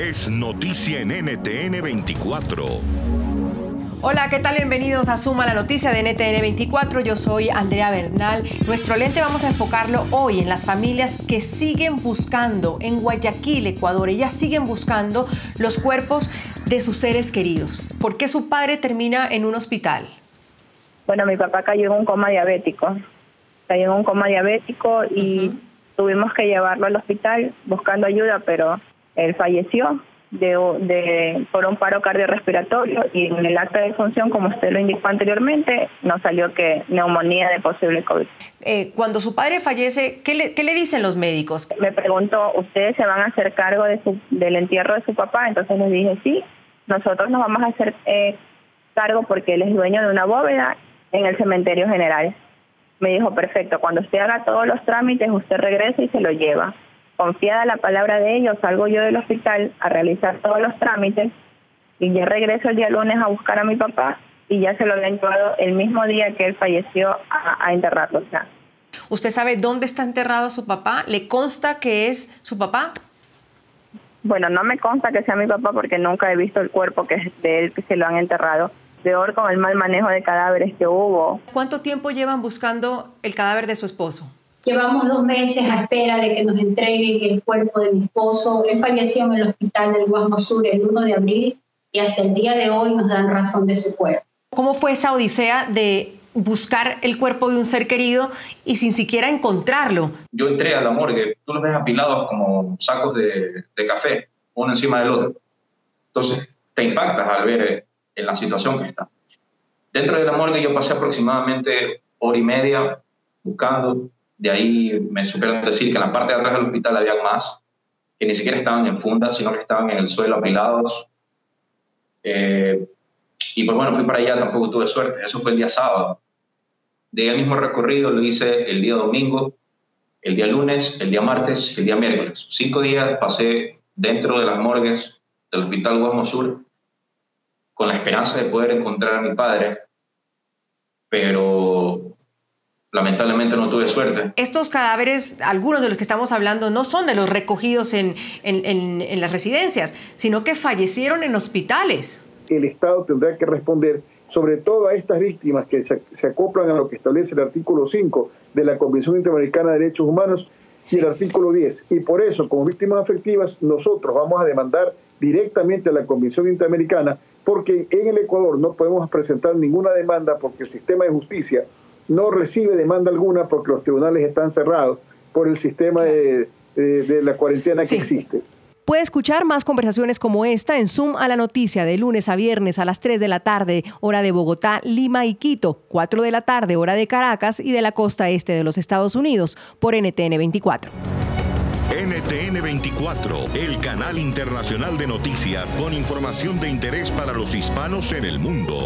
es noticia en NTN 24. Hola, ¿qué tal? Bienvenidos a Suma la Noticia de NTN 24. Yo soy Andrea Bernal. Nuestro lente vamos a enfocarlo hoy en las familias que siguen buscando en Guayaquil, Ecuador. Ellas siguen buscando los cuerpos de sus seres queridos. ¿Por qué su padre termina en un hospital? Bueno, mi papá cayó en un coma diabético. Cayó en un coma diabético y tuvimos que llevarlo al hospital buscando ayuda, pero él falleció de, por un paro cardiorrespiratorio y en el acta de función, como usted lo indicó anteriormente, nos salió que neumonía de posible COVID. Eh, cuando su padre fallece, ¿qué le, ¿qué le, dicen los médicos? Me preguntó, ¿ustedes se van a hacer cargo de su, del entierro de su papá? Entonces les dije, sí, nosotros nos vamos a hacer eh, cargo porque él es dueño de una bóveda en el cementerio general. Me dijo, perfecto, cuando usted haga todos los trámites, usted regresa y se lo lleva confiada la palabra de ellos, salgo yo del hospital a realizar todos los trámites y ya regreso el día lunes a buscar a mi papá y ya se lo habían llevado el mismo día que él falleció a, enterrarlo. ¿Usted sabe dónde está enterrado su papá? ¿Le consta que es su papá? Bueno, no me consta que sea mi papá porque nunca he visto el cuerpo que es de él que se lo han enterrado. Peor con el mal manejo de cadáveres que hubo. ¿Cuánto tiempo llevan buscando el cadáver de su esposo? Llevamos dos meses a espera de que nos entreguen el cuerpo de mi esposo. Él falleció en el hospital del Guasmo Sur el 1 de abril y hasta el día de hoy nos dan razón de su cuerpo. ¿Cómo fue esa odisea de buscar el cuerpo de un ser querido y sin siquiera encontrarlo? Yo entré a la morgue, tú los ves apilados como sacos de, de café, uno encima del otro. Entonces te impactas al ver eh, en la situación que está. Dentro de la morgue yo pasé aproximadamente hora y media buscando, de ahí me supieron decir que en la parte de atrás del hospital había más, que ni siquiera estaban en fundas, sino que estaban en el suelo apilados. Eh, y pues bueno, fui para allá, tampoco tuve suerte. Eso fue el día sábado. De ahí el mismo recorrido lo hice el día domingo, el día lunes, el día martes y el día miércoles. Cinco días pasé dentro de las morgues del Hospital Guasmo Sur con la esperanza de poder encontrar a mi padre, pero lamentablemente no tuve suerte. Estos cadáveres, algunos de los que estamos hablando, no son de los recogidos en, en, las residencias, sino que fallecieron en hospitales. El Estado tendrá que responder sobre todo a estas víctimas que se, se, acoplan a lo que establece el artículo 5 de la Convención Interamericana de Derechos Humanos y el artículo 10. Y por eso, como víctimas afectivas, nosotros vamos a demandar directamente a la Convención Interamericana, porque en el Ecuador no podemos presentar ninguna demanda porque el sistema de justicia no recibe demanda alguna porque los tribunales están cerrados por el sistema de, la cuarentena que existe. Puede escuchar más conversaciones como esta en Zoom a la noticia de lunes a viernes a las 3 de la tarde, hora de Bogotá, Lima y Quito, 4 de la tarde, hora de Caracas y de la costa este de los Estados Unidos, por NTN 24. NTN 24, el canal internacional de noticias con información de interés para los hispanos en el mundo.